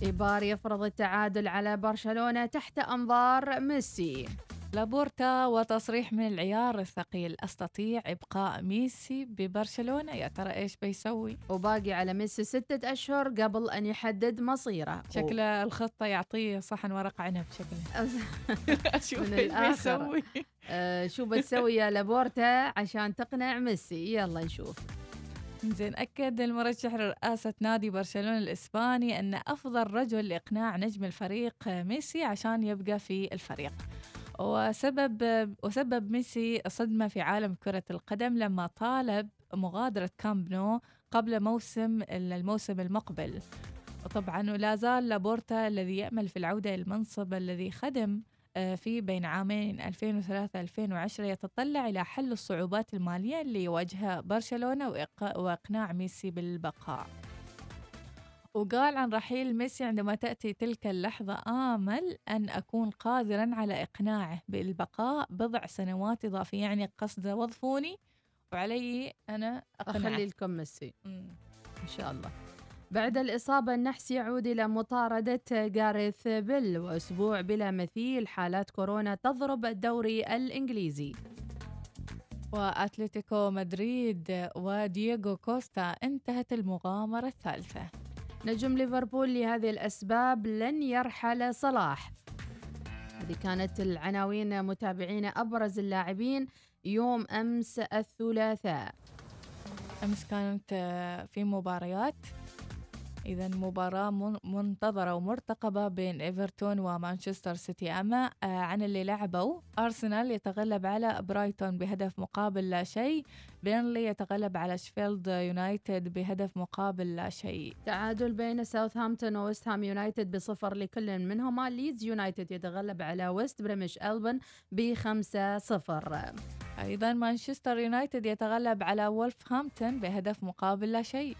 إيبار يفرض التعادل على برشلونة تحت أنظار ميسي. لابورتا وتصريح من العيار الثقيل. أستطيع إبقاء ميسي ببرشلونة. يا ترى إيش بيسوي؟ وباقي على ميسي ستة أشهر قبل أن يحدد مصيره. شكله الخطة يعطيه صحن ورق عنب شكله. شوف من الآخر آه شو بتسوي يا لابورتا عشان تقنع ميسي؟ يلا نشوف. زين أكد المرشح لرئاسة نادي برشلونة الإسباني أن أفضل رجل لإقناع نجم الفريق ميسي عشان يبقى في الفريق. وسبب وسبب ميسي صدمة في عالم كرة القدم لما طالب مغادرة كامب نو قبل موسم الموسم المقبل. وطبعا ولا زال لابورتا الذي يأمل في العودة المنصب الذي خدم آه، في بين عامين 2003-2010 يتطلع إلى حل الصعوبات المالية اللي يواجهها برشلونة وإقناع ميسي بالبقاء. وقال عن رحيل ميسي عندما تأتي تلك اللحظة آمل أن أكون قادرا على إقناعه بالبقاء بضع سنوات إضافية يعني قصده وظفوني وعلي أنا أقنعه. أخلي لكم ميسي. إن شاء الله. بعد الإصابة النحس يعود إلى مطاردة جاريث بيل وأسبوع بلا مثيل حالات كورونا تضرب الدوري الإنجليزي. وأتلتيكو مدريد ودييغو كوستا انتهت المغامرة الثالثة. نجم ليفربول لهذه الأسباب لن يرحل صلاح. هذه كانت العناوين متابعين أبرز اللاعبين يوم أمس الثلاثاء. أمس كانت في مباريات. إذا مباراة منتظرة ومرتقبة بين إيفرتون ومانشستر سيتي. أما آه، عن اللي لعبوا أرسنال يتغلب على برايتون بهدف مقابل لا شيء. بيرنلي يتغلب على شفيلد يونايتد بهدف مقابل لا شيء. تعادل بين ساوثهامبتون وويست هام يونايتد بصفر لكل منهما. ليدز يونايتد يتغلب على ويست بروميتش ألبيون بخمسة صفر. أيضا مانشستر يونايتد يتغلب على وولفهامبتون بهدف مقابل لا شيء.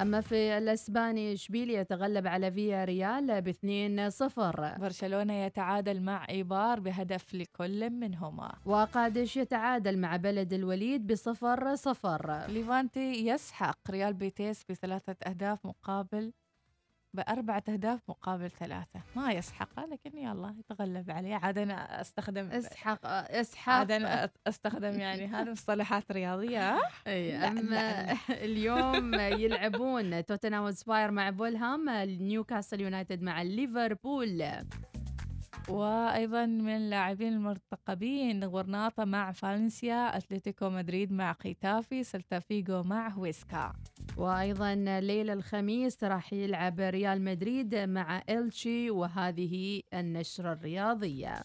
أما في الأسباني إشبيليا يتغلب على فيا ريال ب 2-0 برشلونة يتعادل مع إيبار بهدف لكل منهما. وقادش يتعادل مع بلد الوليد بصفر صفر؟ ليفانتي يسحق ريال بيتيس بثلاثة أهداف مقابل بأربعة أهداف مقابل ثلاثة. ما يسحق لكن يلا يتغلب عليه. عاد أنا أستخدم اسحق اسحق. عاد أنا أستخدم يعني هذه مصطلحات رياضية. أي أما اليوم يلعبون توتنهام هوتسبير مع فولهام نيوكاسل يونايتد مع ليفربول. وأيضا من اللاعبين المرتقبين غرناطة مع فالنسيا أتلتيكو مدريد مع خيتافي سلتا فيغو مع هويسكا وأيضا ليلة الخميس راح يلعب ريال مدريد مع إلشي وهذه النشرة الرياضية.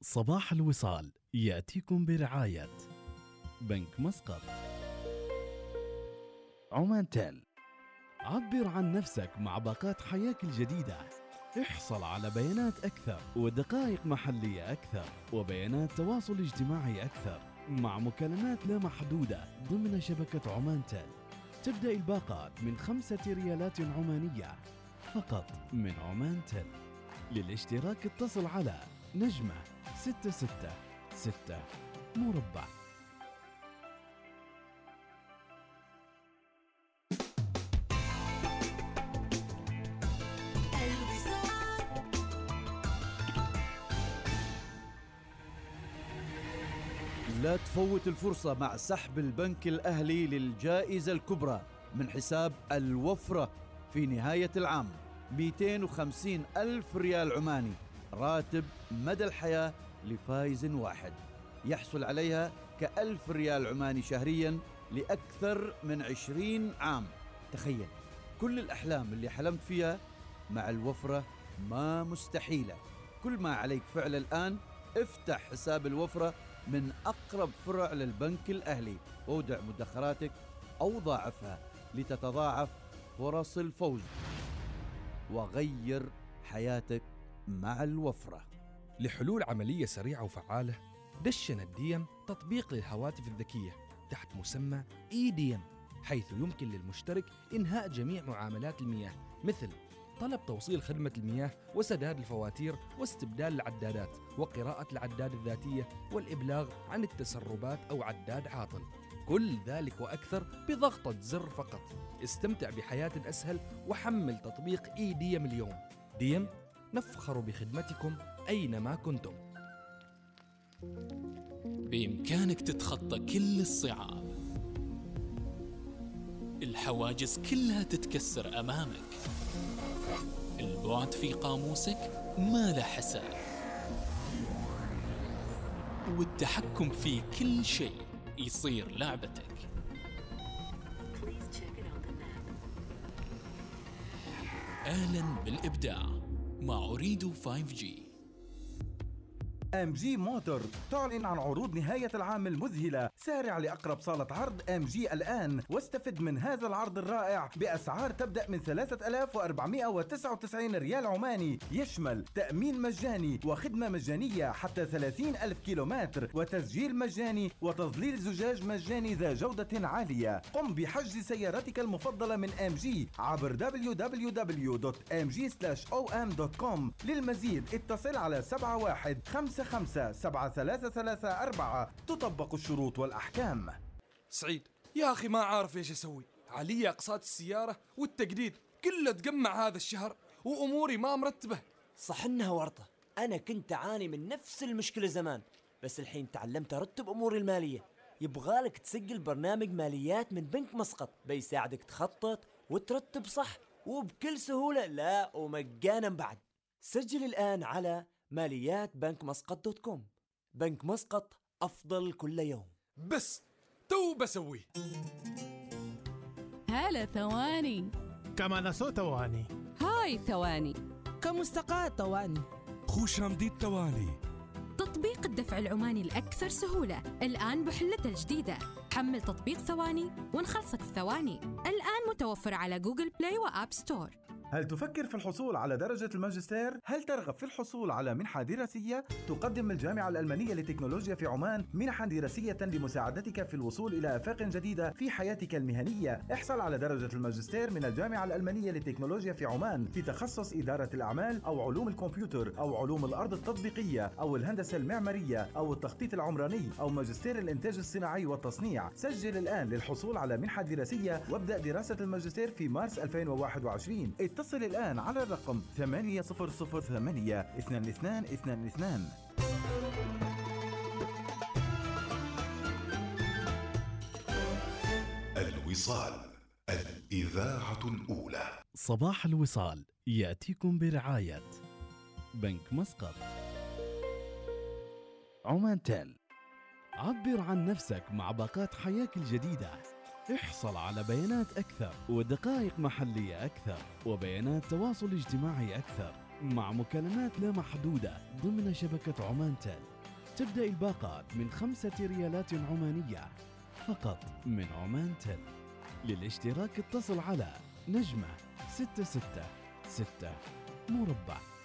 صباح الوصال يأتيكم برعاية بنك مسقط. عمان تيل عبر عن نفسك مع باقات حياك الجديدة. احصل على بيانات أكثر ودقائق محلية أكثر وبيانات تواصل اجتماعي أكثر مع مكالمات لا محدودة ضمن شبكة عمان تيل تبدأ الباقات من خمسة ريالات عمانية فقط من عمان تيل للاشتراك اتصل على نجمة ستة ستة ستة مربع. لا تفوت الفرصة مع سحب البنك الأهلي للجائزة الكبرى من حساب الوفرة في نهاية العام. 250 ألف ريال عماني راتب مدى الحياة لفائز واحد. يحصل عليها كألف ريال عماني شهريا لأكثر من عشرين عام. تخيل كل الأحلام اللي حلمت فيها مع الوفرة ما مستحيلة. كل ما عليك فعل الآن افتح حساب الوفرة من أقرب فرع للبنك الأهلي. أودع مدخراتك أو ضاعفها لتتضاعف فرص الفوز. وغير حياتك مع الوفرة. لحلول عملية سريعة وفعالة دشن الديم تطبيق للهواتف الذكية تحت مسمى EDM حيث يمكن للمشترك إنهاء جميع معاملات المياه مثل طلب توصيل خدمة المياه وسداد الفواتير واستبدال العدادات وقراءة العداد الذاتية والإبلاغ عن التسربات أو عداد عاطل. كل ذلك وأكثر بضغطة زر فقط. استمتع بحياة أسهل وحمل تطبيق إي ديم اليوم. ديم نفخر بخدمتكم أينما كنتم. بإمكانك تتخطى كل الصعاب. الحواجز كلها تتكسر أمامك. البعد في قاموسك ما له حساب. والتحكم في كل شيء يصير لعبتك. أهلا بالإبداع مع أوريدو 5G MG Motor تعلن عن عروض نهاية العام المذهلة. سارع لأقرب صالة عرض MG الآن. واستفد من هذا العرض الرائع بأسعار تبدأ من 3499 ريال عماني. يشمل تأمين مجاني وخدمة مجانية حتى 30 ألف كيلومتر وتسجيل مجاني وتظليل زجاج مجاني ذا جودة عالية. قم بحجز سيارتك المفضلة من MG عبر www.mg/om.com للمزيد اتصل على 71 خمسة خمسة سبعة ثلاثة ثلاثة أربعة. تطبق الشروط والأحكام سعيد يا أخي ما عارف إيش أسوي. علي أقساط السيارة والتجديد كله تجمع هذا الشهر وأموري ما مرتبة. صح إنها ورطة. أنا كنت أعاني من نفس المشكلة زمان بس الحين تعلمت أرتب أموري المالية. يبغالك تسجل برنامج ماليات من بنك مسقط بيساعدك تخطط وترتب صح وبكل سهولة لا ومجانا بعد. سجل الآن على ماليات بنك مسقط دوت كوم. بنك مسقط أفضل كل يوم. بس تو بسويه هلا ثواني. كما نسو تواني هاي ثواني. كمستقات تواني خوش رمديد تواني تطبيق الدفع العماني الأكثر سهولة. الآن بحلته الجديدة. حمل تطبيق ثواني ونخلصك في ثواني. الآن متوفر على Google Play و App Store. هل تفكر في الحصول على درجة الماجستير؟ هل ترغب في الحصول على منحة دراسية؟ تقدم الجامعة الألمانية للتكنولوجيا في عمان منحا دراسية لمساعدتك في الوصول إلى آفاق جديدة في حياتك المهنية. احصل على درجة الماجستير من الجامعة الألمانية للتكنولوجيا في عمان في تخصص إدارة الأعمال أو علوم الكمبيوتر أو علوم الأرض التطبيقية أو الهندسة المعمارية أو التخطيط العمراني أو ماجستير الإنتاج الصناعي والتصنيع. سجل الآن للحصول على منحة دراسية وابدأ دراسة الماجستير في مارس 2021. اتصل الآن على الرقم 8008 2222 الوصال الإذاعة الأولى. صباح الوصال يأتيكم برعاية بنك مسقط. عمان تيل. عبر عن نفسك مع باقات حياك الجديدة. احصل على بيانات أكثر ودقائق محلية أكثر وبيانات تواصل اجتماعي أكثر مع مكالمات لا محدودة ضمن شبكة عمان تيل تبدأ الباقات من خمسة ريالات عمانية فقط من عمان تيل للاشتراك اتصل على نجمة ستة ستة ستة مربع.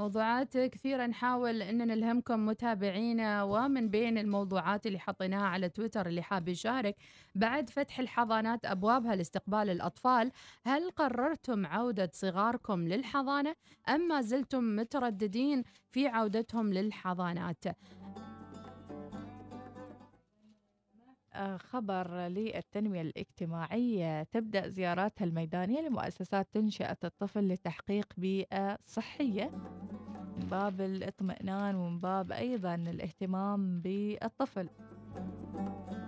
موضوعات كثيرة نحاول أن نلهمكم متابعينا ومن بين الموضوعات اللي حطيناها على تويتر اللي حاب يشارك. بعد فتح الحضانات أبوابها لاستقبال الأطفال هل قررتم عودة صغاركم للحضانة أم ما زلتم مترددين في عودتهم للحضانات؟ خبر للتنمية الاجتماعية. تبدأ زياراتها الميدانية لمؤسسات تنشئة الطفل لتحقيق بيئة صحية من باب الاطمئنان ومن باب أيضا الاهتمام بالطفل.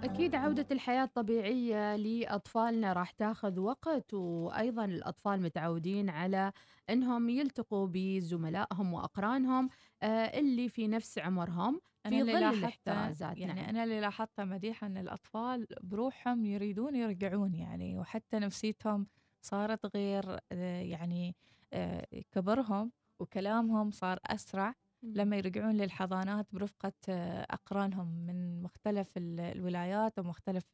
أكيد عودة الحياة الطبيعية لأطفالنا راح تاخذ وقت وأيضا الأطفال متعودين على أنهم يلتقوا بزملائهم وأقرانهم آه، اللي في نفس عمرهم. أنا في ظل الاحترازات يعني نعم. أنا اللي لاحظته مديحة أن الأطفال بروحهم يريدون يرجعون يعني وحتى نفسيتهم صارت غير آه، يعني آه، كبرهم وكلامهم صار أسرع لما يرجعون للحضانات برفقة آه، أقرانهم من مختلف ال- الولايات ومختلف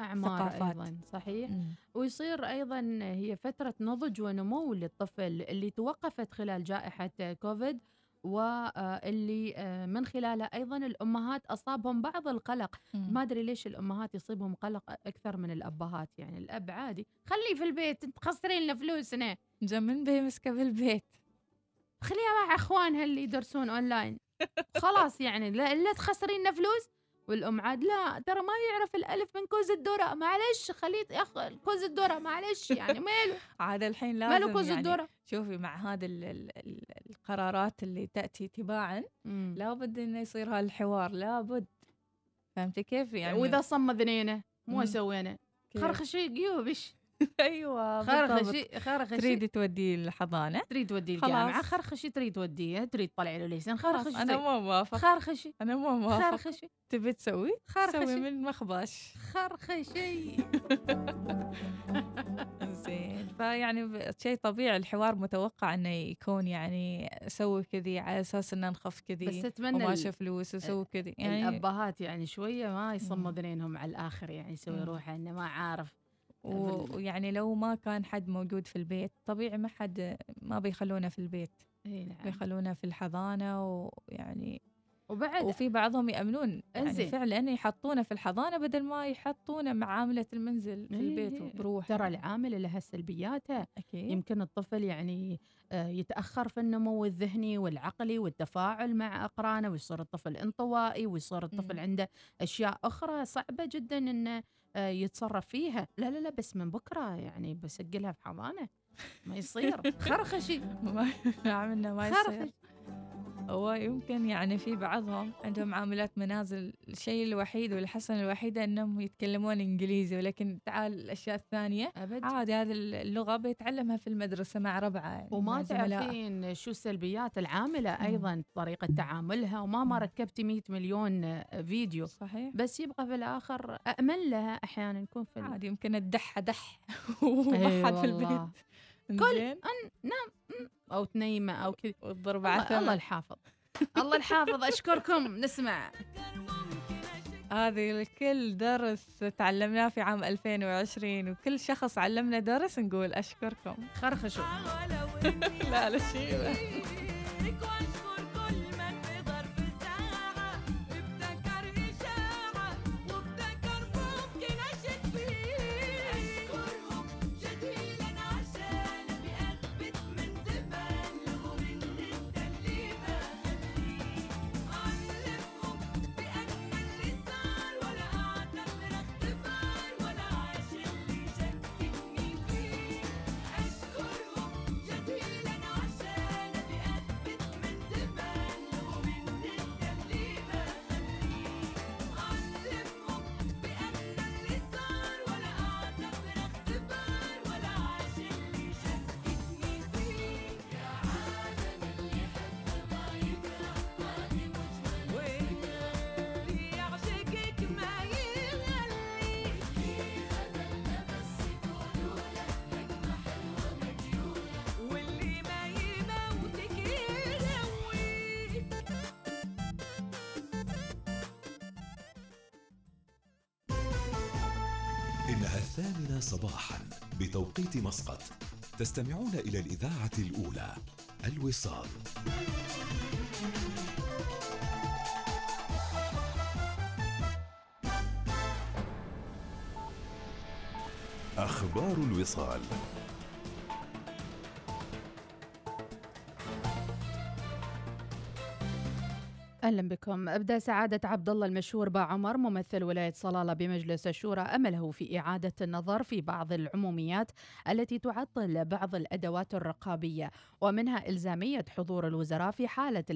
أعمار ثقافات. أيضا صحيح مم. ويصير أيضا هي فترة نضج ونمو للطفل اللي توقفت خلال جائحة كوفيد واللي آه، من خلالها أيضا الأمهات أصابهم بعض القلق. مم. ما أدري ليش الأمهات يصيبهم قلق أكثر من الأبهات. يعني الأب عادي خليه في البيت أنت خسرين لنا فلوسنا. جمن به مسكه بالبيت خليها مع أخوانها اللي يدرسون أونلاين. خلاص يعني لا, لا تخسرين فلوس والأم عاد لا ترى ما يعرف الألف من كوز الذرة. معلش خليه يا أخ كوز الذرة معلش يعني ماله؟ عاد الحين لازم ماله كوز يعني الذرة؟ شوفي مع هذه ال- ال- ال- القرارات اللي تأتي تباعا. لابد إنه يصير هالحوار لابد. فهمتي كيف؟ يعني وإذا صم ذنينه مو. سوينا؟ خرخشي قيوبش أيوه خرخشي. خرخشي. تريدي توديه الحضانة؟ تريد توديه. الجامعة. خرخشي تريد توديه تريد تطلعي له ليسن. خلاص خرخشي أنا مو موافق خرخشي. أنا مو موافق خرخشي. تبي تسوي؟ خرخشي. سوي من مخباش خرخشي. زين. فيعني شيء طبيعي. الحوار متوقع إنه يكون يعني سوي كذي على أساس إنه نخف كذي بس أتمنى ال- فلوس وسوي كذي. يعني الأبهات يعني شوية ما يصموا ذنينهم على الآخر يعني يسوي. روحه إنه ما عارف. ويعني لو ما كان حد موجود في البيت طبيعي ما حد ما بيخلونه في البيت. نعم. بيخلونه في الحضانة ويعني وبعد وفي بعضهم يأمنون يعني إنزين. فعلا يحطونه في الحضانة بدل ما يحطونه مع عاملة المنزل في إيه البيت إيه. بروح ترى العامل لها سلبياتها أكيد. يمكن الطفل يعني آه، يتأخر في النمو الذهني والعقلي والتفاعل مع أقرانه ويصير الطفل انطوائي ويصير الطفل مم. عنده أشياء أخرى صعبة جدا إنه آه، يتصرف فيها. لا لا لا بس من بكرة يعني بسجلها في حضانة. ما يصير. خرخشي. ما عملنا ما يصير. خرخش هو يمكن يعني في بعضهم عندهم عاملات منازل الشيء الوحيد والحسنة الوحيدة إنهم يتكلمون إنجليزي ولكن تعال الأشياء الثانية أبد. عادي هذه اللغة بيتعلمها في المدرسة مع ربعة يعني وما. تعرفين شو السلبيات العاملة أيضا طريقة تعاملها؟ ومهما ركبتي 100 مليون فيديو. صحيح. بس يبقى في الآخر امن لها أحيانا يكون في عادي يمكن الدح دح وما حد في والله. البيت. كل أن نام م، أو تنيمة أو كذا الله, عثمة الله الحافظ. الله الحافظ أشكركم. نسمع. هذه الكل درس تعلمناه في عام 2020 وكل شخص علمنا درس نقول أشكركم. خرخشوا. لا لا شيء. مسقط. تستمعون إلى الإذاعة الأولى الوصال. أخبار الوصال. أهلا بكم. أبدأ سعادة عبد الله المشهور باعمر ممثل ولاية صلالة بمجلس الشورى امله في إعادة النظر في بعض العموميات التي تعطل بعض الأدوات الرقابية ومنها إلزامية حضور الوزراء في حالة